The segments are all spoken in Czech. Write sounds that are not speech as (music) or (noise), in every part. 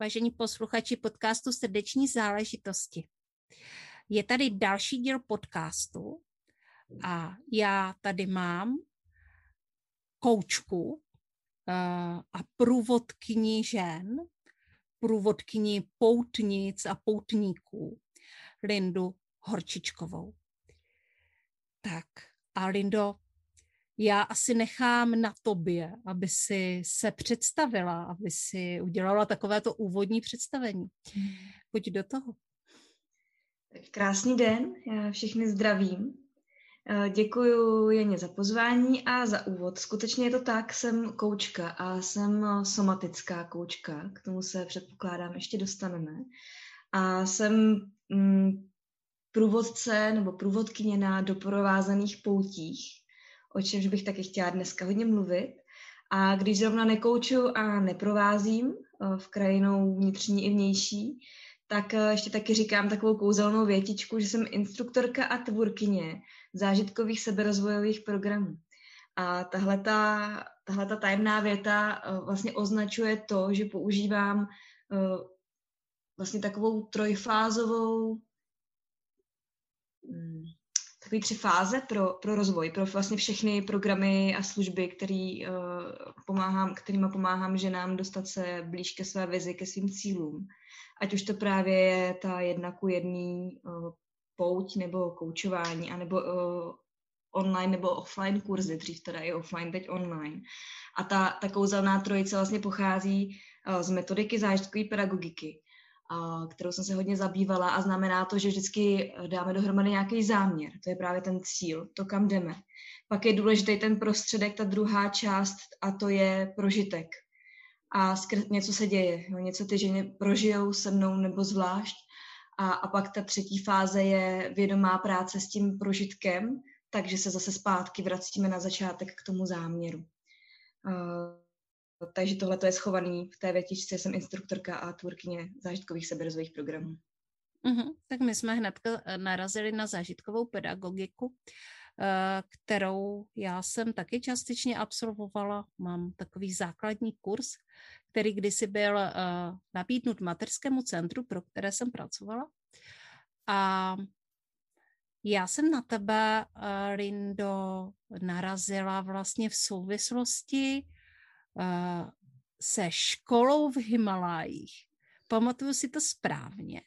Vážení posluchači podcastu Srdeční záležitosti. Je tady další díl podcastu a já tady mám koučku uh, a průvodkyni žen, průvodkyni poutnic a poutníků, Lindu Horčičkovou. Tak a Lindo, já asi nechám na tobě, aby si se představila, aby si udělala takovéto úvodní představení. Hmm. Pojď do toho. Krásný den, já všechny zdravím. Eh, děkuji Jeně za pozvání a za úvod. Skutečně je to tak, jsem koučka a jsem somatická koučka, k tomu se předpokládám ještě dostaneme. A jsem mm, průvodce nebo průvodkyně na doprovázených poutích, o čemž bych taky chtěla dneska hodně mluvit. A když zrovna nekouču a neprovázím eh, v krajinou vnitřní i vnější, tak eh, ještě taky říkám takovou kouzelnou větičku, že jsem instruktorka a tvůrkyně zážitkových seberozvojových programů. A tahle ta tajemná věta eh, vlastně označuje to, že používám vlastně takovou trojfázovou takový tři fáze pro, pro rozvoj, pro vlastně všechny programy a služby, který, uh, pomáhám, kterýma pomáhám ženám dostat se blíž ke své vizi, ke svým cílům. Ať už to právě je ta jedna ku jedný uh, pouť nebo koučování, anebo uh, online nebo offline kurzy, dřív teda i offline, teď online. A ta, ta kouzelná trojice vlastně pochází uh, z metodiky zážitkové pedagogiky kterou jsem se hodně zabývala a znamená to, že vždycky dáme dohromady nějaký záměr. To je právě ten cíl, to, kam jdeme. Pak je důležitý ten prostředek, ta druhá část a to je prožitek. A skrz něco se děje, no, něco ty ženy prožijou se mnou nebo zvlášť. A, a pak ta třetí fáze je vědomá práce s tím prožitkem, takže se zase zpátky vracíme na začátek k tomu záměru. Takže tohle je schovaný v té větičce. Jsem instruktorka a tvůrkyně zážitkových seberozvojích programů. Uh-huh. Tak my jsme hned eh, narazili na zážitkovou pedagogiku, eh, kterou já jsem taky částečně absolvovala. Mám takový základní kurz, který kdysi byl eh, nabídnut mateřskému centru, pro které jsem pracovala. A já jsem na tebe, Lindo, narazila vlastně v souvislosti se školou v Himalájích. Pamatuju si to správně?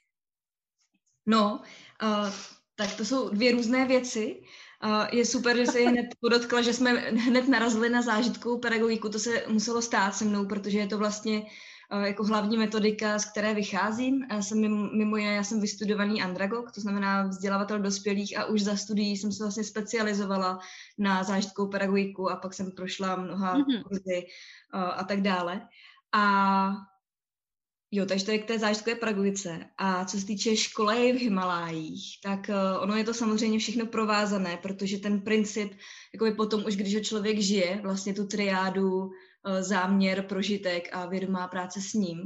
No, uh, tak to jsou dvě různé věci. Uh, je super, že se hned podotkla, že jsme hned narazili na zážitkovou pedagogiku. To se muselo stát se mnou, protože je to vlastně jako hlavní metodika, z které vycházím. Já jsem mimo, mimo je, já jsem vystudovaný andragog, to znamená vzdělavatel dospělých a už za studií jsem se vlastně specializovala na zážitkovou pedagogiku a pak jsem prošla mnoha mm-hmm. kurzy a tak dále. A Jo, takže to je k té zážitkové pedagogice. A co se týče školy v Himalájích, tak uh, ono je to samozřejmě všechno provázané, protože ten princip, jako by potom už, když ho člověk žije, vlastně tu triádu Eh, záměr, prožitek a vědomá práce s ním,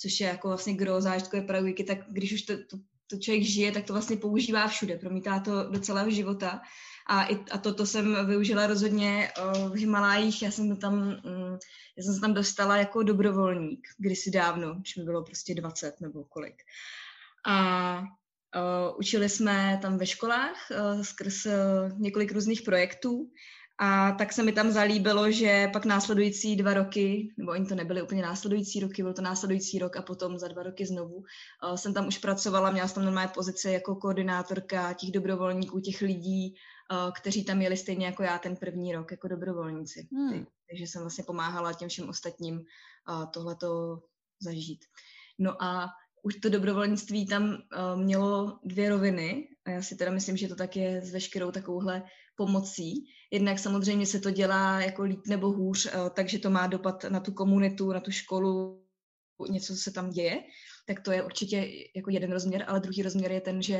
což je jako vlastně gro zážitkové pedagogiky, tak když už to, to, to člověk žije, tak to vlastně používá všude, promítá to do celého života. A, i, a toto jsem využila rozhodně uh, v Himalájích. Já jsem tam, um, já jsem se tam dostala jako dobrovolník kdysi dávno, když mi bylo prostě 20 nebo kolik. A uh, učili jsme tam ve školách uh, skrz uh, několik různých projektů a tak se mi tam zalíbilo, že pak následující dva roky, nebo oni to nebyly úplně následující roky, byl to následující rok a potom za dva roky znovu, uh, jsem tam už pracovala, měla jsem tam normálně pozici jako koordinátorka těch dobrovolníků, těch lidí, uh, kteří tam jeli stejně jako já ten první rok jako dobrovolníci. Hmm. Takže jsem vlastně pomáhala těm všem ostatním uh, tohleto zažít. No a už to dobrovolnictví tam uh, mělo dvě roviny a já si teda myslím, že to tak je s veškerou takovouhle pomocí. Jednak samozřejmě se to dělá jako líp nebo hůř, uh, takže to má dopad na tu komunitu, na tu školu, něco se tam děje. tak to je určitě jako jeden rozměr, ale druhý rozměr je ten, že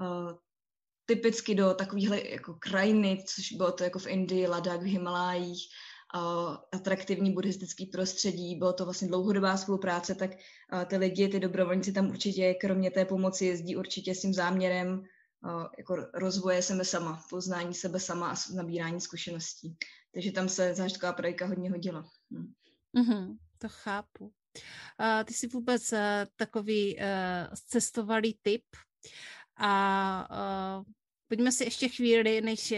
uh, typicky do takovýchhle jako krajiny, což bylo to jako v Indii, Ladakh, v Himalájích, uh, atraktivní buddhistický prostředí, bylo to vlastně dlouhodobá spolupráce, tak ty lidi, ty dobrovolníci tam určitě, kromě té pomoci, jezdí určitě s tím záměrem jako rozvoje sebe sama, poznání sebe sama a nabírání zkušeností. Takže tam se zážitková projekta hodně hodila. Hmm. Mm-hmm, to chápu. Uh, ty jsi vůbec uh, takový uh, cestovalý typ a uh, Pojďme si ještě chvíli, než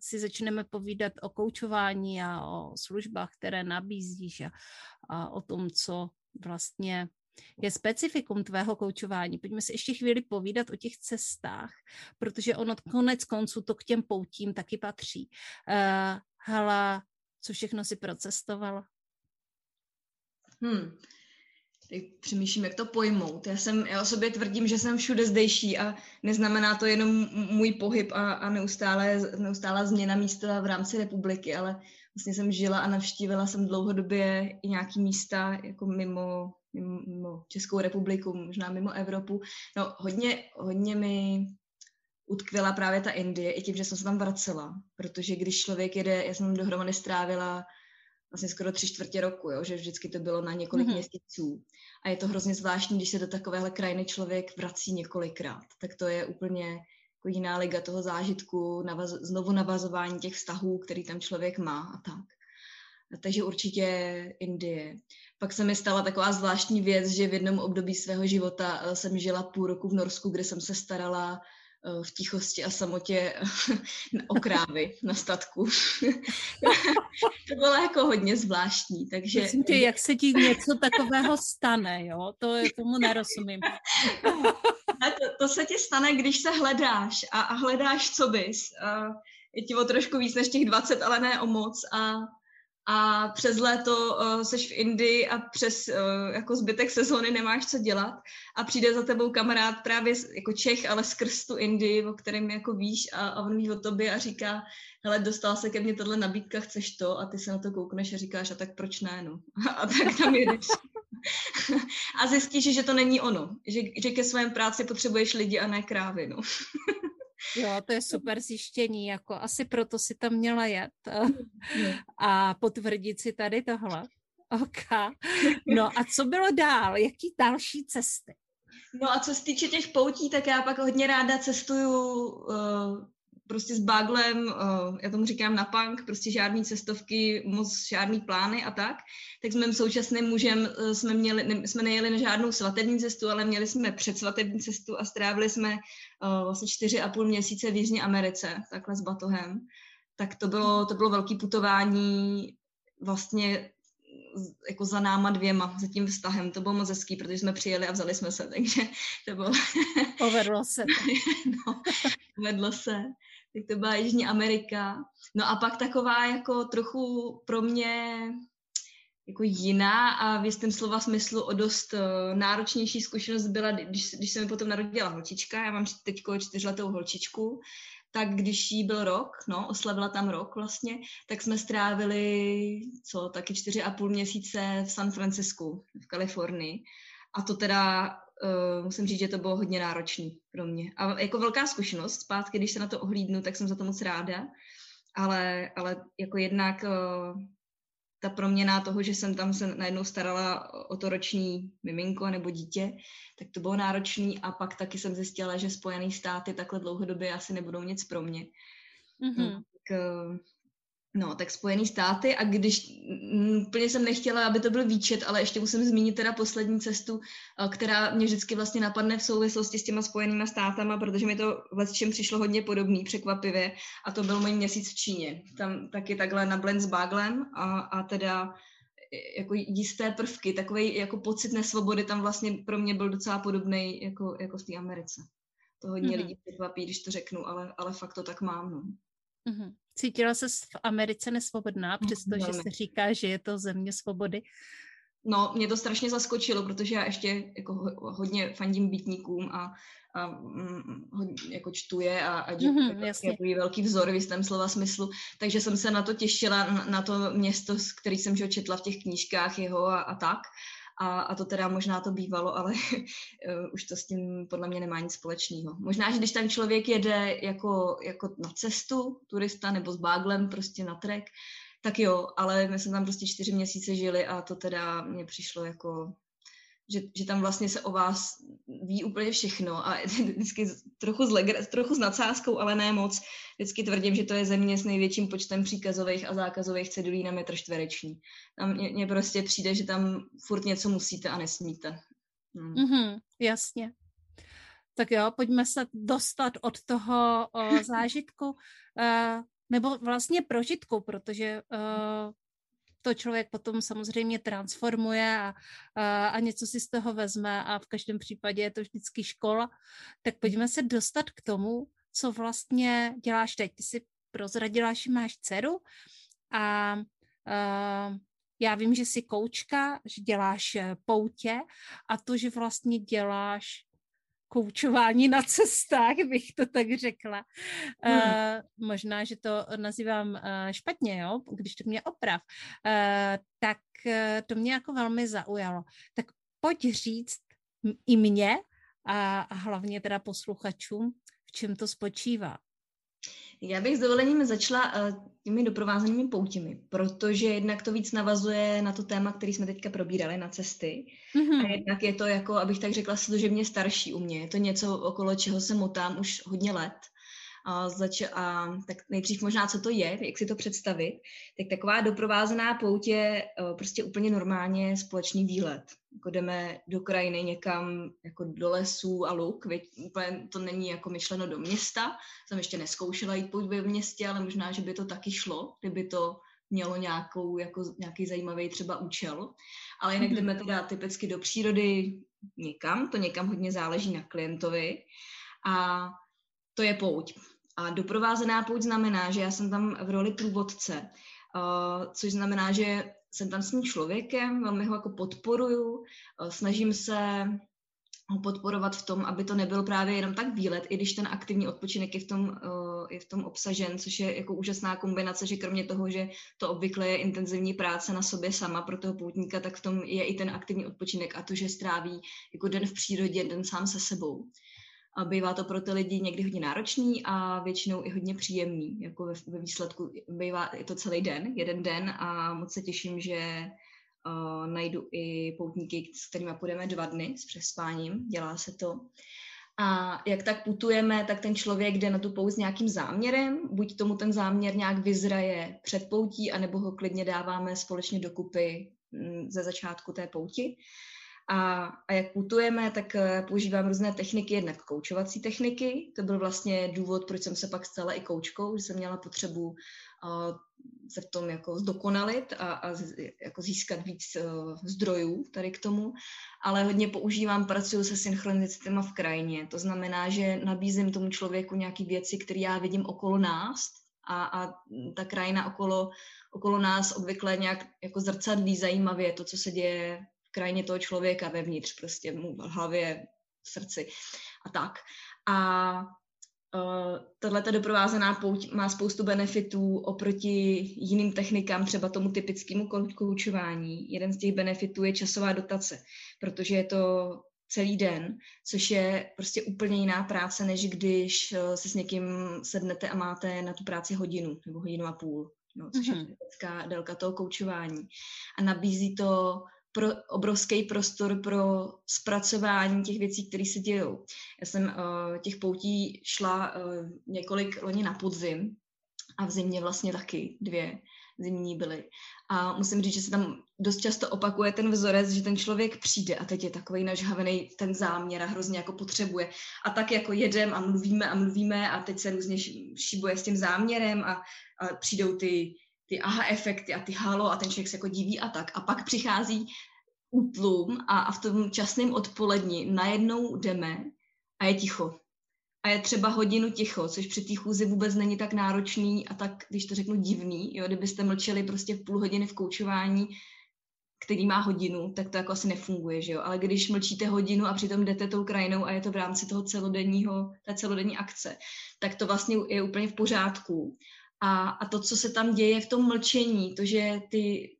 si začneme povídat o koučování a o službách, které nabízíš a, a o tom, co vlastně je specifikum tvého koučování. Pojďme si ještě chvíli povídat o těch cestách, protože ono konec konců to k těm poutím taky patří. Uh, Hala, co všechno si procestovala? Hmm teď přemýšlím, jak to pojmout. Já, jsem, já o sobě tvrdím, že jsem všude zdejší a neznamená to jenom můj pohyb a, a neustále, neustále změna místa v rámci republiky, ale vlastně jsem žila a navštívila jsem dlouhodobě i nějaký místa jako mimo, mimo Českou republiku, možná mimo Evropu. No hodně, hodně mi utkvěla právě ta Indie, i tím, že jsem se tam vracela, protože když člověk jede, já jsem dohromady strávila vlastně skoro tři čtvrtě roku, jo, že vždycky to bylo na několik mm-hmm. měsíců. A je to hrozně zvláštní, když se do takovéhle krajiny člověk vrací několikrát. Tak to je úplně jako jiná liga toho zážitku, navaz, znovu navazování těch vztahů, který tam člověk má a tak. A takže určitě Indie. Pak se mi stala taková zvláštní věc, že v jednom období svého života eh, jsem žila půl roku v Norsku, kde jsem se starala Eh, v tichosti a samotě (laughs) o krávy na statku. (laughs) to bylo jako hodně zvláštní, takže... Myslím tě, jak se ti něco takového stane, jo? To tomu nerozumím. (laughs) to, to se ti stane, když se hledáš a, a hledáš co bys. A je ti o trošku víc než těch 20, ale ne o moc a a přes léto uh, seš v Indii a přes uh, jako zbytek sezóny nemáš co dělat a přijde za tebou kamarád právě jako Čech, ale skrz tu Indii, o kterém jako víš a, a on ví o tobě a říká, hele, dostala se ke mně tohle nabídka, chceš to? A ty se na to koukneš a říkáš, a tak proč ne, no? (laughs) A tak tam jedeš. (laughs) a zjistíš, že to není ono, že, že ke svém práci potřebuješ lidi a ne krávy, no. (laughs) Jo, to je super zjištění, jako asi proto si tam měla jet a potvrdit si tady tohle. Ok. (laughs) No a co bylo dál? Jaký další cesty? No a co se týče těch poutí, tak já pak hodně ráda cestuju uh, prostě s baglem, uh, já tomu říkám na punk, prostě žádný cestovky, moc žádný plány a tak. Tak s mým současným mužem uh, jsme, měli, ne, jsme nejeli na žádnou svatební cestu, ale měli jsme předsvatební cestu a strávili jsme uh, vlastně čtyři a půl měsíce v Jižní Americe, takhle s batohem. Tak to bylo, to bylo velké putování vlastně jako za náma dvěma, za tím vztahem. To bylo moc hezký, protože jsme přijeli a vzali jsme se, takže to bylo... Povedlo se to. (laughs) no, povedlo se tak to byla Jižní Amerika. No a pak taková jako trochu pro mě jako jiná a v jistém slova smyslu o dost uh, náročnější zkušenost byla, když, když se mi potom narodila holčička, já mám teď čtyřletou holčičku, tak když jí byl rok, no, oslavila tam rok vlastně, tak jsme strávili, co, taky čtyři a půl měsíce v San Francisku, v Kalifornii. A to teda uh, musím říct, že to bylo hodně náročný pro mě. A jako velká zkušenost zpátky, když se na to ohlídnu, tak jsem za to moc ráda. Ale, ale jako jednak uh, ta proměna toho, že jsem tam se najednou starala o to roční miminko nebo dítě, tak to bylo náročný a pak taky jsem zjistila, že Spojené státy takhle dlouhodobě asi nebudou nic pro mě. Mm-hmm. Tak, uh, No, tak Spojený státy a když úplně jsem nechtěla, aby to byl výčet, ale ještě musím zmínit teda poslední cestu, eh, která mě vždycky vlastně napadne v souvislosti s těma Spojenýma státama, protože mi to v čem přišlo hodně podobný, překvapivě, a to byl můj měsíc v Číně. Tam taky takhle na blend s baglem a, a teda eh, jako jisté prvky, takový jako pocit nesvobody tam vlastně pro mě byl docela podobný jako, jako v té Americe. To hodně mm-hmm. lidí překvapí, když to řeknu, ale, ale fakt to tak mám. No. Mm-hmm. Cítila se v Americe nesvobodná, mm, přestože se říká, že je to země svobody? No, mě to strašně zaskočilo, protože já ještě jako hodně fandím bytníkům a, a mm, hodně, jako čtu je a, a mm-hmm, jako velký vzor v jistém slova smyslu, takže jsem se na to těšila, na, na to město, který jsem že četla v těch knížkách jeho a, a tak. A, a to teda možná to bývalo, ale uh, (laughs) už to s tím podle mě nemá nic společného. Možná, že když tam člověk jede jako, jako na cestu, turista nebo s báglem prostě na trek, tak jo, ale my jsme tam prostě čtyři měsíce žili a to teda mně přišlo jako že, že tam vlastně se o vás ví úplně všechno a (laughs) vždycky trochu s, legr, trochu s nadsázkou, ale ne moc. Vždycky tvrdím, že to je země s největším počtem příkazových a zákazových cedulí na metr čtvereční. Tam mně prostě přijde, že tam furt něco musíte a nesmíte. Hmm. Mm-hmm, jasně. Tak jo, pojďme se dostat od toho o, (laughs) zážitku, uh, nebo vlastně prožitku, protože uh, to člověk potom samozřejmě transformuje a, a, a něco si z toho vezme a v každém případě je to vždycky škola. Tak pojďme se dostat k tomu, co vlastně děláš teď. Ty jsi prozradila, že máš dceru a, a já vím, že jsi koučka, že děláš eh, poutě a to, že vlastně děláš koučování na cestách, bych to tak řekla. Hmm. Uh, možná, že to nazývám uh, špatně, jo, když to mě oprav. Uh, tak uh, to mě jako velmi zaujalo. Tak pojď říct i mě a, a hlavně teda posluchačům, v čem to spočívá. Já bych s dovolením začala uh, těmi doprovázenými poutěmi, protože jednak to víc navazuje na to téma, který jsme teďka probírali na cesty. Mm-hmm. A jednak je to jako, abych tak řekla, služebně starší u mě. Je to něco, okolo čeho se motám už hodně let. A, zač- a tak nejdřív možná, co to je, jak si to představit. Tak taková doprovázená pout je uh, prostě úplně normálně společný výlet jako jdeme do krajiny někam jako do lesů a luk, úplně to není jako myšleno do města, jsem ještě neskoušela jít pouť ve městě, ale možná, že by to taky šlo, kdyby to mělo nějakou, jako, nějaký zajímavý třeba účel. Ale jinak mhm. jdeme teda typicky do přírody někam, to někam hodně záleží na klientovi a to je pouť. A doprovázená pouť znamená, že já jsem tam v roli průvodce, uh, což znamená, že jsem tam s tím člověkem, velmi ho jako podporuju, eh, snažím se ho podporovat v tom, aby to nebyl právě jenom tak výlet, i když ten aktivní odpočinek je v tom, uh, je v tom obsažen, což je jako úžasná kombinace, že kromě toho, že to obvykle je intenzivní práce na sobě sama pro toho poutníka, tak v tom je i ten aktivní odpočinek a to, že stráví jako den v přírodě, den sám se sebou. A bývá to pro ty lidi někdy hodně náročný a většinou i hodně příjemný. Jako ve, ve výsledku bývá je to celý den, jeden den a moc se těším, že uh, najdu i poutníky, s kterými půjdeme dva dny s přespáním. Dělá se to. A jak tak putujeme, tak ten člověk jde na tu pouť s nějakým záměrem, buď tomu ten záměr nějak vyzraje před poutí, anebo ho klidně dáváme společně dokupy mm, ze začátku té pouti. A, a jak putujeme, tak eh, používám různé techniky, jednak koučovací techniky. To byl vlastně důvod, proč jsem se pak stala i koučkou, že jsem měla potřebu uh, se v tom jako zdokonalit a, a z, jako získat víc uh, zdrojů tady k tomu. Ale hodně používám, pracuji se synchronicitama v krajině. To znamená, že nabízím tomu člověku nějaké věci, které já vidím okolo nás, a, a ta krajina okolo, okolo nás obvykle nějak jako zrcadlí zajímavě to, co se děje krajině toho člověka vevnitř, prostě mu v hlavě, v srdci a tak. A uh, tahle doprovázená pouť má spoustu benefitů oproti jiným technikám, třeba tomu typickému koučování. Jeden z těch benefitů je časová dotace, protože je to celý den, což je prostě úplně jiná práce, než když uh, se s někým sednete a máte na tu práci hodinu nebo hodinu a půl. No, což mm-hmm. je mhm. délka toho koučování. A nabízí to pro, obrovský prostor pro zpracování těch věcí, které se dějou. Já jsem uh, těch poutí šla uh, několik loni na podzim a v zimě vlastně taky dvě zimní byly. A musím říct, že se tam dost často opakuje ten vzorec, že ten člověk přijde a teď je takový nažhavený ten záměr a hrozně jako potřebuje. A tak jako jedem a mluvíme a mluvíme a teď se různě šibuje s tím záměrem a, a přijdou ty ty aha efekty a ty halo a ten člověk se jako diví a tak. A pak přichází útlum a, a v tom časném odpoledni najednou jdeme a je ticho. A je třeba hodinu ticho, což při té chůzi vůbec není tak náročný a tak, když to řeknu, divný. Jo? Kdybyste mlčeli prostě v půl hodiny v koučování, který má hodinu, tak to jako asi nefunguje, že jo? Ale když mlčíte hodinu a přitom jdete tou krajinou a je to v rámci toho celodenního, té celodenní akce, tak to vlastně je úplně v pořádku. A, a to, co se tam děje v tom mlčení, to, že ty,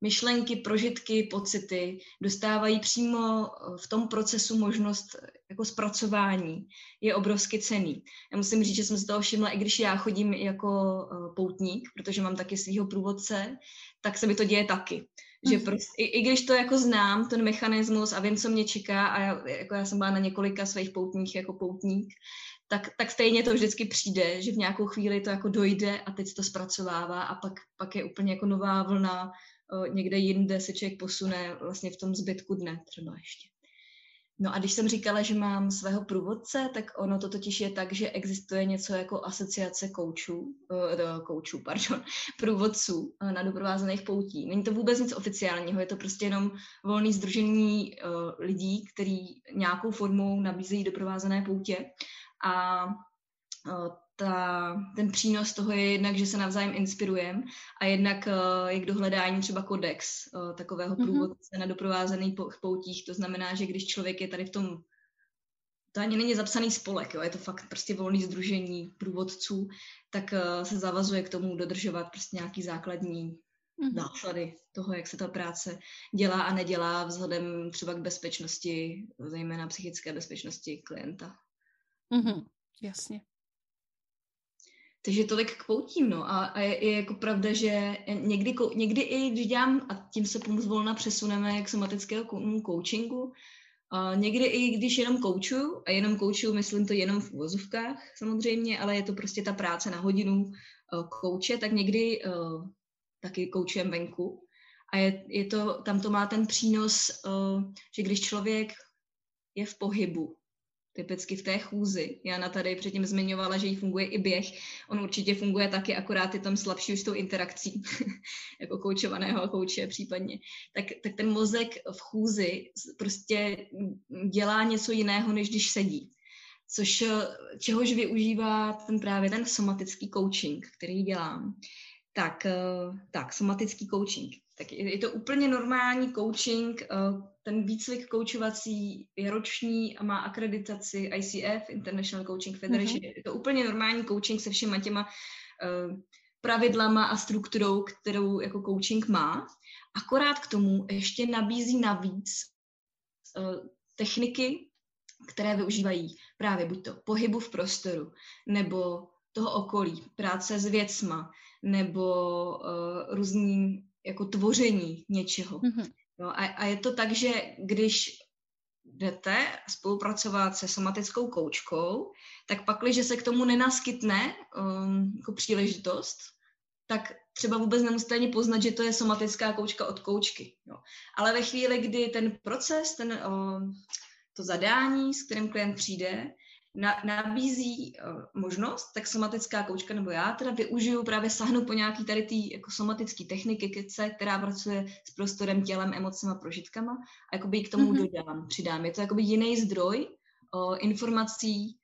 myšlenky, prožitky, pocity dostávají přímo v tom procesu možnost jako zpracování, je obrovsky cený. Já musím říct, že jsem z toho všimla, i když já chodím jako poutník, protože mám taky svého průvodce, tak se mi to děje taky. Že mhm. prostě, i, i když to jako znám, ten mechanismus a vím, co mě čeká a já, jako já jsem byla na několika svých poutních jako poutník, tak, tak stejně to vždycky přijde, že v nějakou chvíli to jako dojde a teď to zpracovává a pak, pak je úplně jako nová vlna, někde jinde se člověk posune vlastně v tom zbytku dne třeba ještě. No a když jsem říkala, že mám svého průvodce, tak ono to totiž je tak, že existuje něco jako asociace koučů, koučů, pardon, (laughs) průvodců na doprovázených poutí. Není to vůbec nic oficiálního, je to prostě jenom volný združení lidí, který nějakou formou nabízejí doprovázené poutě a uh, ta, ten přínos toho je jednak, že se navzájem inspirujeme a jednak uh, je k dohledání třeba kodex uh, takového mm-hmm. průvodce na doprovázený poutích. To znamená, že když člověk je tady v tom, to ani není zapsaný spolek, jo, je to fakt prostě volný združení průvodců, tak uh, se zavazuje k tomu dodržovat prostě nějaký základní mm-hmm. zásady toho, jak se ta práce dělá a nedělá vzhledem třeba k bezpečnosti, zejména psychické bezpečnosti klienta. Mm-hmm. Jasně. Takže tolik k poutím, no. A, a je, je jako pravda, že někdy, někdy i když dělám, a tím se volna přesuneme k somatického coachingu, a někdy i když jenom koučuju, a jenom koučuju, myslím to jenom v uvozovkách samozřejmě, ale je to prostě ta práce na hodinu uh, kouče, tak někdy uh, taky koučujem venku. A je, je to, tam to má ten přínos, uh, že když člověk je v pohybu, typicky v té chůzi. Jana tady předtím zmiňovala, že jí funguje i běh. On určitě funguje taky, akorát je tam slabší už s tou interakcí, (laughs) jako koučovaného kouče případně. Tak, tak ten mozek v chůzi prostě dělá něco jiného, než když sedí. Což, čehož využívá ten právě ten somatický coaching, který dělám. Tak, tak somatický coaching. Tak je, to úplně normální coaching, ten výcvik koučovací je roční a má akreditaci ICF, International Coaching Federation. Mm-hmm. Je to úplně normální coaching se všema těma uh, pravidlama a strukturou, kterou jako coaching má. Akorát k tomu ještě nabízí navíc techniky, které využívají právě buď to pohybu v prostoru, nebo toho okolí, práce s věcma, nebo uh, různý jako tvoření něčeho. Mm-hmm. No a, a je to tak, že když jdete spolupracovat se somatickou koučkou, tak pak, když se k tomu nenaskytne um, jako příležitost, tak třeba vůbec nemusíte ani poznat, že to je somatická koučka od koučky. Jo. Ale ve chvíli, kdy ten proces, ten, um, to zadání, s kterým klient přijde, na, nabízí uh, možnost, tak somatická koučka nebo já teda využiju, právě sahnu po nějaký tady ty jako somatické techniky, která pracuje s prostorem, tělem, emocema, prožitkama a jakoby k tomu mm-hmm. dodám, přidám. Je to jakoby jiný zdroj uh, informací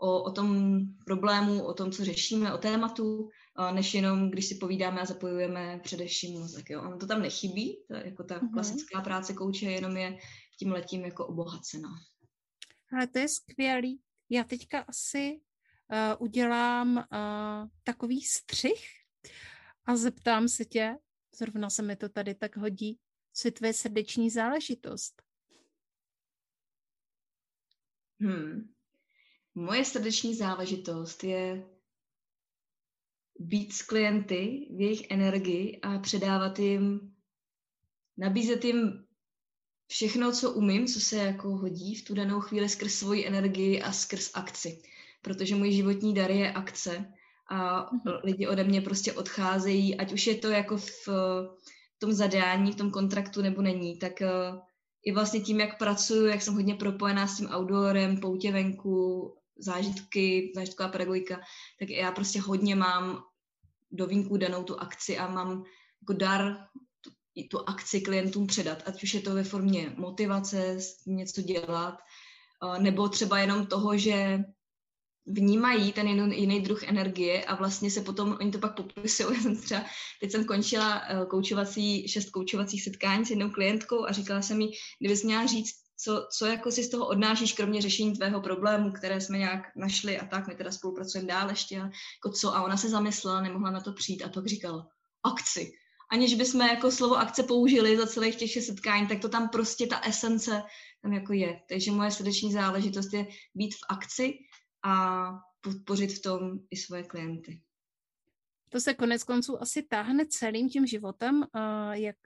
o, o tom problému, o tom, co řešíme, o tématu, uh, než jenom, když si povídáme a zapojujeme především mozek. Jo. Ono to tam nechybí, to, jako ta mm-hmm. klasická práce kouče, jenom je tím letím jako obohacená. Ale to je skvělý, já teďka asi uh, udělám uh, takový střih a zeptám se tě, zrovna se mi to tady tak hodí, co je tvoje srdeční záležitost? Hmm. Moje srdeční záležitost je být s klienty v jejich energii a předávat jim, nabízet jim všechno, co umím, co se jako hodí v tu danou chvíli skrz svoji energii a skrz akci. Protože můj životní dar je akce a mhm. lidi ode mě prostě odcházejí, ať už je to jako v tom zadání, v tom kontraktu nebo není, tak eh, i vlastně tím, jak pracuji, jak jsem hodně propojená s tím outdoorem, poutě venku, zážitky, zážitková pedagogika, tak já prostě hodně mám do vínku danou tu akci a mám jako dar tu akci klientům předat, ať už je to ve formě motivace, něco dělat, nebo třeba jenom toho, že vnímají ten jiný, jiný druh energie a vlastně se potom, oni to pak popisují, já (laughs) jsem třeba, teď jsem končila e, koučovací, šest koučovacích setkání s jednou klientkou a říkala jsem mi, kdybys měla říct, co, co jako si z toho odnášíš, kromě řešení tvého problému, které jsme nějak našli a tak, my teda spolupracujeme dál ještě, jako co, a ona se zamyslela, nemohla na to přijít a pak říkala, akci. Aniž bychom jako slovo akce použili za celých těch šest setkání, tak to tam prostě ta esence tam jako je. Takže moje srdeční záležitost je být v akci a podpořit v tom i svoje klienty. To se konec konců asi táhne celým tím životem, jak,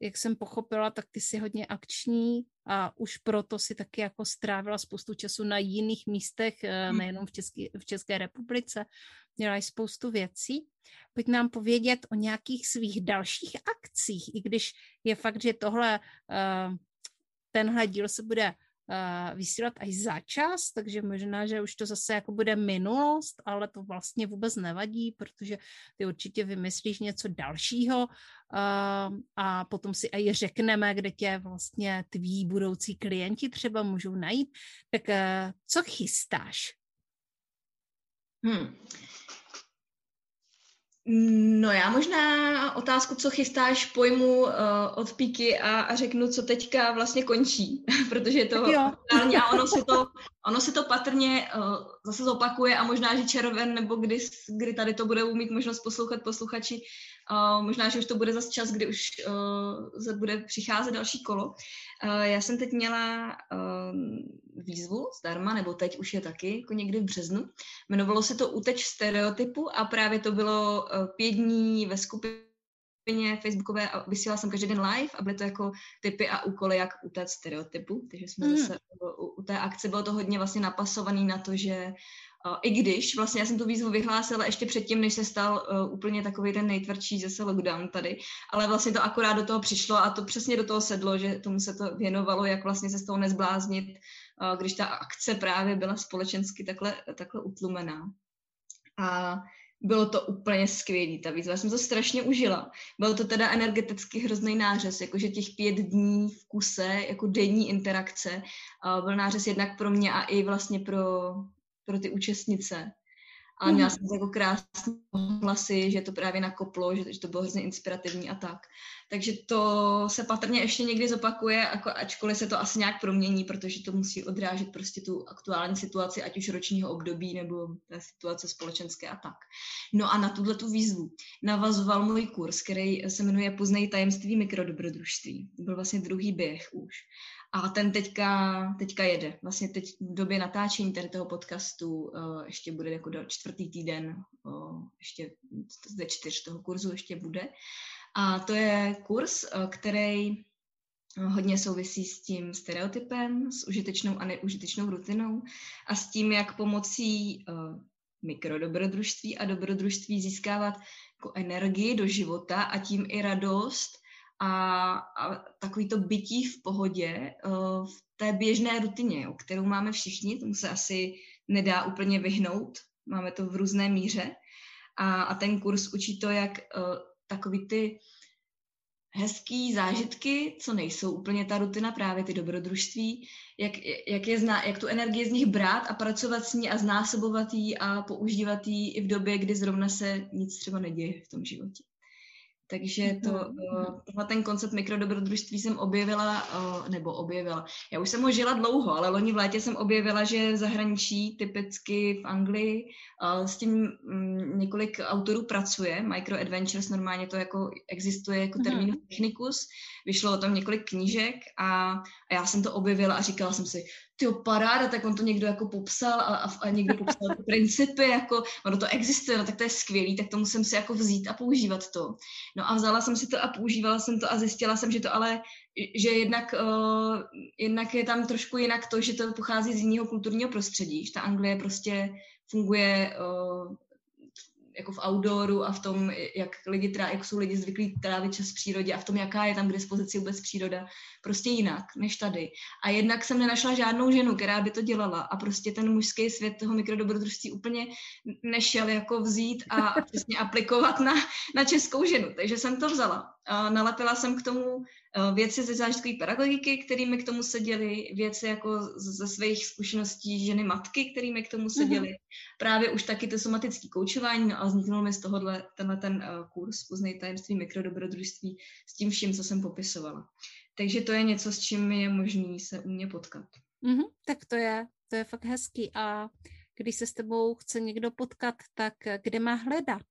jak jsem pochopila, tak ty jsi hodně akční a už proto si taky jako strávila spoustu času na jiných místech, hmm. nejenom v České, v České republice. Děláš spoustu věcí. Pojď nám povědět o nějakých svých dalších akcích, i když je fakt, že tohle, tenhle díl se bude uh, vysílat až za čas, takže možná, že už to zase jako bude minulost, ale to vlastně vůbec nevadí, protože ty určitě vymyslíš něco dalšího uh, a potom si i řekneme, kde tě vlastně tví budoucí klienti třeba můžou najít. Tak uh, co chystáš? Hmm. No já možná otázku, co chystáš, pojmu uh, od píky a, a řeknu, co teďka vlastně končí, (laughs) protože je to aktuální a ono se to, (laughs) ono se to patrně uh, zase zopakuje a možná, že červen nebo kdy, kdy tady to bude mít možnost poslouchat posluchači, uh, možná, že už to bude zase čas, kdy už uh, bude přicházet další kolo. Uh, já jsem teď měla uh, výzvu zdarma, nebo teď už je taky, jako někdy v březnu. Jmenovalo se to Uteč stereotypu a právě to bylo uh, pět dní ve skupině facebookové a vysílala jsem každý den live a byly to jako typy a úkoly, jak utéct stereotypu. Takže jsme mm. zase u, u té akce bylo to hodně vlastně napasovaný na to, že i když vlastně já jsem tu výzvu vyhlásila ještě předtím, než se stal uh, úplně takový ten nejtvrdší zase lockdown tady, ale vlastně to akorát do toho přišlo a to přesně do toho sedlo, že tomu se to věnovalo, jak vlastně se z toho nezbláznit, uh, když ta akce právě byla společensky takhle, takhle utlumená. A bylo to úplně skvělé, ta výzva. Já jsem to strašně užila. Bylo to teda energeticky hrozný nářez, jakože těch pět dní v kuse, jako denní interakce, byl nářez jednak pro mě a i vlastně pro, pro ty účastnice. Ale měla mhm. jsem jako krásné hlasy, že to právě nakoplo, že, že to bylo hrozně inspirativní a tak. Takže to se patrně ještě někdy zopakuje, jako ačkoliv se to asi nějak promění, protože to musí odrážet prostě tu aktuální situaci, ať už ročního období nebo té situace společenské a tak. No a na tuhle tu výzvu navazoval můj kurz, který se jmenuje Poznej tajemství mikrodobrodružství. To byl vlastně druhý běh už. A ten teďka, teďka jede. Vlastně teď v době natáčení tady toho podcastu uh, ještě bude jako do čtvrtý týden, uh, ještě ze čtyř toho kurzu ještě bude. A to je kurz, uh, který hodně souvisí s tím stereotypem, s užitečnou a neužitečnou rutinou a s tím, jak pomocí uh, mikrodobrodružství a dobrodružství získávat jako energii do života a tím i radost a, a takový to bytí v pohodě uh, v té běžné rutině, jo, kterou máme všichni, tomu se asi nedá úplně vyhnout, máme to v různé míře a, a ten kurz učí to, jak uh, takový ty hezký zážitky, co nejsou úplně ta rutina, právě ty dobrodružství, jak, jak, je zná, jak tu energii z nich brát a pracovat s ní a znásobovat ji a používat ji i v době, kdy zrovna se nic třeba neděje v tom životě. Takže to, mm-hmm. tohle ten koncept mikrodobrodružství jsem objevila, nebo objevila. Já už jsem ho žila dlouho, ale loni v létě jsem objevila, že v zahraničí, typicky v Anglii, s tím mm, několik autorů pracuje. Micro Adventures normálně to jako existuje jako mm-hmm. technicus. Vyšlo o tom několik knížek a, a já jsem to objevila a říkala jsem si, ty paráda, tak on to někdo jako popsal a, a, a někdo popsal ty principy, jako ono to existuje, no tak to je skvělý, tak to musím si jako vzít a používat to. No a vzala jsem si to a používala jsem to a zjistila jsem, že to ale, že jednak, uh, jednak je tam trošku jinak to, že to pochází z jiného kulturního prostředí, že ta Anglie prostě funguje uh, jako v outdooru a v tom, jak, lidi trá, jak jsou lidi zvyklí trávit čas v přírodě a v tom, jaká je tam k dispozici vůbec příroda, prostě jinak než tady. A jednak jsem nenašla žádnou ženu, která by to dělala a prostě ten mužský svět toho mikrodobrodružství úplně nešel jako vzít a přesně aplikovat na, na českou ženu. Takže jsem to vzala. A nalepila jsem k tomu věci ze zážitkové pedagogiky, kterými k tomu seděly, věci jako ze svých zkušeností ženy matky, kterými k tomu seděly. Mm-hmm. Právě už taky to somatické koučování, no a vzniknul mi z tohohle tenhle ten uh, kurz Poznej tajemství mikrodobrodružství s tím vším, co jsem popisovala. Takže to je něco, s čím je možný se u mě potkat. Mm-hmm, tak to je, to je fakt hezký. A když se s tebou chce někdo potkat, tak kde má hledat?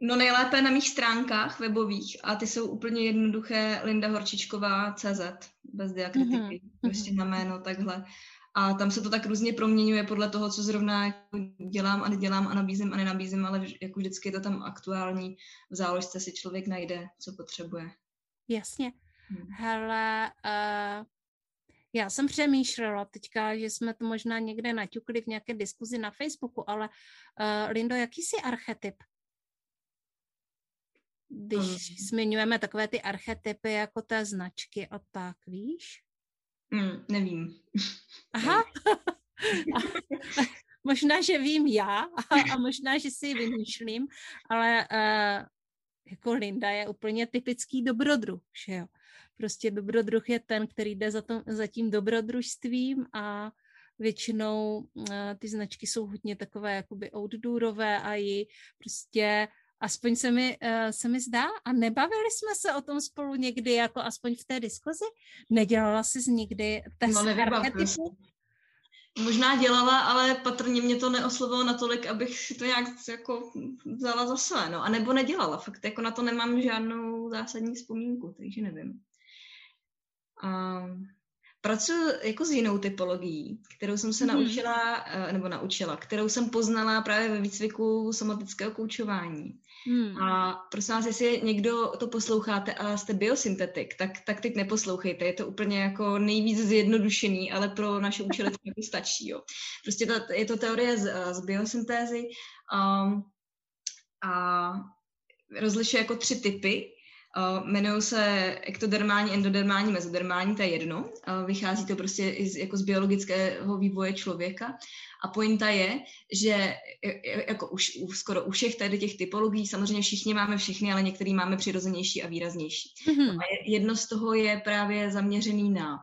No nejlépe na mých stránkách webových a ty jsou úplně jednoduché Linda Horčičková CZ, bez diakritiky, mm-hmm. prostě na jméno takhle. A tam se to tak různě proměňuje podle toho, co zrovna jako dělám a nedělám a nabízím a nenabízím, ale jako vždycky je to tam aktuální. V záložce si člověk najde, co potřebuje. Jasně. Hmm. Hele, uh, já jsem přemýšlela teďka, že jsme to možná někde naťukli v nějaké diskuzi na Facebooku, ale uh, Lindo, jaký jsi archetyp? Když um. zmiňujeme takové ty archetypy jako té značky a tak, víš? Mm, nevím. Aha. (laughs) možná, že vím já a, a možná, že si ji vymýšlím, ale uh, jako Linda je úplně typický dobrodruh, že jo. Prostě dobrodruh je ten, který jde za, tom, za tím dobrodružstvím a většinou uh, ty značky jsou hodně takové jakoby outdoorové a ji prostě aspoň se mi, uh, se mi zdá a nebavili jsme se o tom spolu někdy, jako aspoň v té diskuzi? Nedělala jsi nikdy test no, archetypu? Možná dělala, ale patrně mě to neoslovilo natolik, abych si to nějak jako vzala za své, no. A nebo nedělala, fakt jako na to nemám žádnou zásadní vzpomínku, takže nevím. Um, pracuji jako s jinou typologií, kterou jsem se mm. naučila, eh, nebo naučila, kterou jsem poznala právě ve výcviku somatického koučování. Mm. A prosím vás, jestli někdo to posloucháte a jste biosyntetik, tak, tak teď neposlouchejte. Je to úplně jako nejvíc zjednodušený, ale pro naše účely to stačí. Jo. Prostě to, je to teorie z, z biosyntézy um, a rozlišuje jako tři typy jmenují se ektodermální, endodermální, mezodermální, to je jedno. Vychází to prostě i z, jako z biologického vývoje člověka. A pointa je, že jako už, už skoro u všech tady těch typologií, samozřejmě všichni máme všechny, ale některý máme přirozenější a výraznější. Mm-hmm. A jedno z toho je právě zaměřený na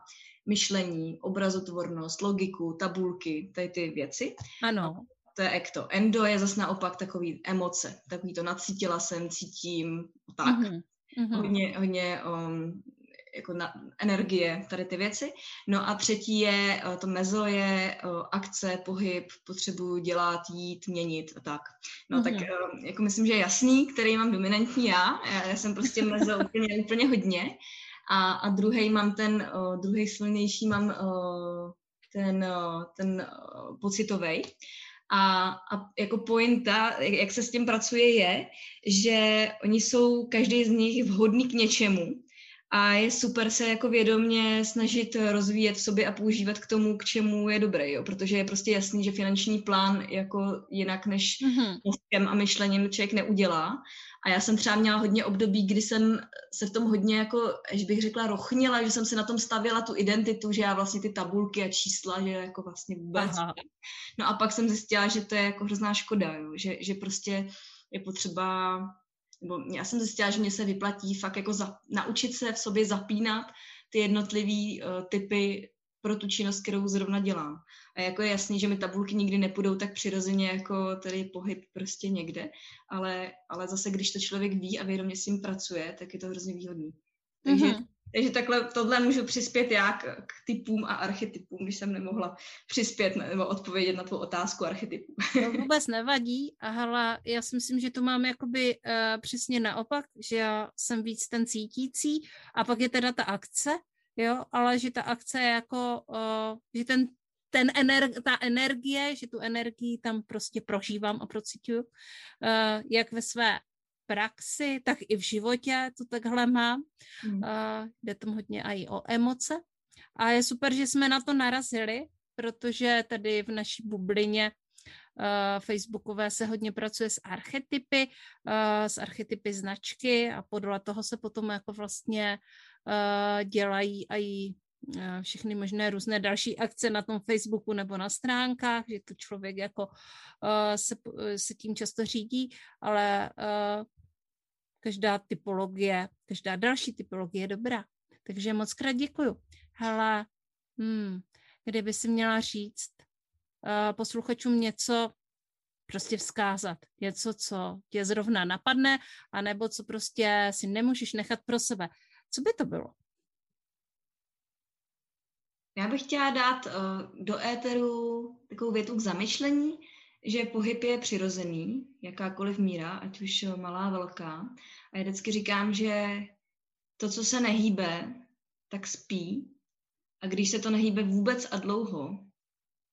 myšlení, obrazotvornost, logiku, tabulky, tady ty věci. Ano. To je ekto. Endo je zase naopak takový emoce, takový to nacítila jsem, cítím, tak. Mm-hmm mm-hmm. hodně, hodně um, jako na energie, tady ty věci. No a třetí je, uh, to mezo je uh, akce, pohyb, potřebuji dělat, jít, měnit a tak. No mm-hmm. tak uh, jako myslím, že je jasný, který mám dominantní já. Já, jsem prostě mezo (laughs) úplně, úplně hodně. A, a druhý mám ten, uh, druhý silnější mám ten, ten pocitový. A, a jako pointa, jak se s tím pracuje, je, že oni jsou každý z nich vhodný k něčemu a je super se jako vědomě snažit rozvíjet v sobě a používat k tomu, k čemu je dobré, jo? protože je prostě jasný, že finanční plán jako jinak než mm-hmm. mozkem a myšlením člověk neudělá. A já jsem třeba měla hodně období, kdy jsem se v tom hodně jako, až bych řekla, rochněla, že jsem si na tom stavěla tu identitu, že já vlastně ty tabulky a čísla, že jako vlastně vůbec. Aha. No a pak jsem zjistila, že to je jako hrozná škoda, jo? Že, že prostě je potřeba nebo já jsem zjistila, že mě se vyplatí fakt jako za, naučit se v sobě zapínat ty jednotlivé uh, typy pro tu činnost, kterou zrovna dělám. A jako je jasný, že mi tabulky nikdy nepůjdou tak přirozeně jako tady pohyb prostě někde, ale, ale zase, když to člověk ví a vědomě s ním pracuje, tak je to hrozně výhodný. Takže mm-hmm. Takže takhle tohle můžu přispět já k, k typům a archetypům, když jsem nemohla přispět nebo odpovědět na tvou otázku archetypů. To vůbec nevadí, a hele, já si myslím, že to mám jakoby uh, přesně naopak, že já jsem víc ten cítící a pak je teda ta akce, jo, ale že ta akce je jako, uh, že ten ten ener- ta energie, že tu energii tam prostě prožívám a procituju, uh, jak ve své praxi, tak i v životě to takhle mám. Hmm. Uh, jde tam hodně i o emoce. A je super, že jsme na to narazili, protože tady v naší bublině uh, facebookové se hodně pracuje s archetypy, uh, s archetypy značky a podle toho se potom jako vlastně uh, dělají i všechny možné různé další akce na tom Facebooku nebo na stránkách, že to člověk jako uh, se, se tím často řídí, ale každá typologie, každá další typologie je dobrá. Takže moc krát děkuju. Hele, hmm, kdyby si měla říct posluchačům něco, prostě vzkázat. Něco, co tě zrovna napadne, anebo co prostě si nemůžeš nechat pro sebe. Co by to bylo? Já bych chtěla dát uh, do éteru takovou větu k zamyšlení, že pohyb je přirozený, jakákoliv míra, ať už malá, velká. A já vždycky říkám, že to, co se nehýbe, tak spí. A když se to nehýbe vůbec a dlouho,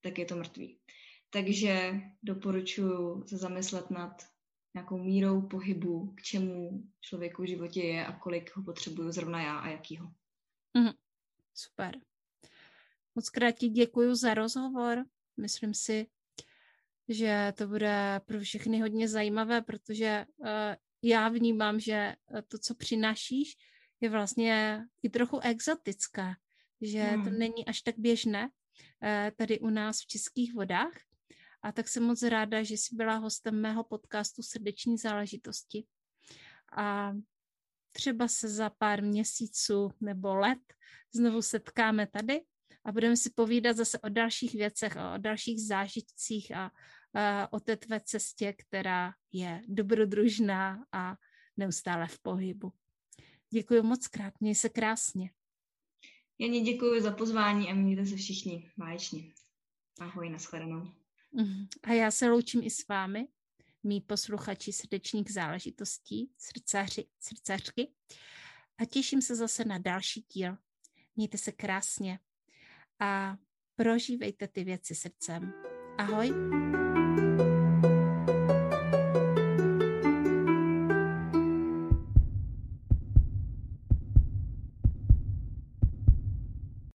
tak je to mrtvý. Takže doporučuji se zamyslet nad nějakou mírou pohybu, k čemu člověku v životě je a kolik ho potřebuju zrovna já a jakýho. Mm, super. Moc krát ti děkuji za rozhovor. Myslím si, že to bude pro všechny hodně zajímavé, protože uh, já vnímám, že to, co přinášíš, je vlastně i trochu exotické, že hmm. to není až tak běžné uh, tady u nás v českých vodách. A tak jsem moc ráda, že jsi byla hostem mého podcastu Srdeční záležitosti. A třeba se za pár měsíců nebo let znovu setkáme tady a budeme si povídat zase o dalších věcech, o dalších zážitcích a, a o té tvé cestě, která je dobrodružná a neustále v pohybu. Děkuji moc krát, měj se krásně. Janě děkuji za pozvání a mějte se všichni báječně. Ahoj, nashledanou. Mhm. A já se loučím i s vámi, mý posluchači srdečních záležitostí, srdcaři, srdcařky. A těším se zase na další díl. Mějte se krásně a prožívejte ty věci srdcem. Ahoj.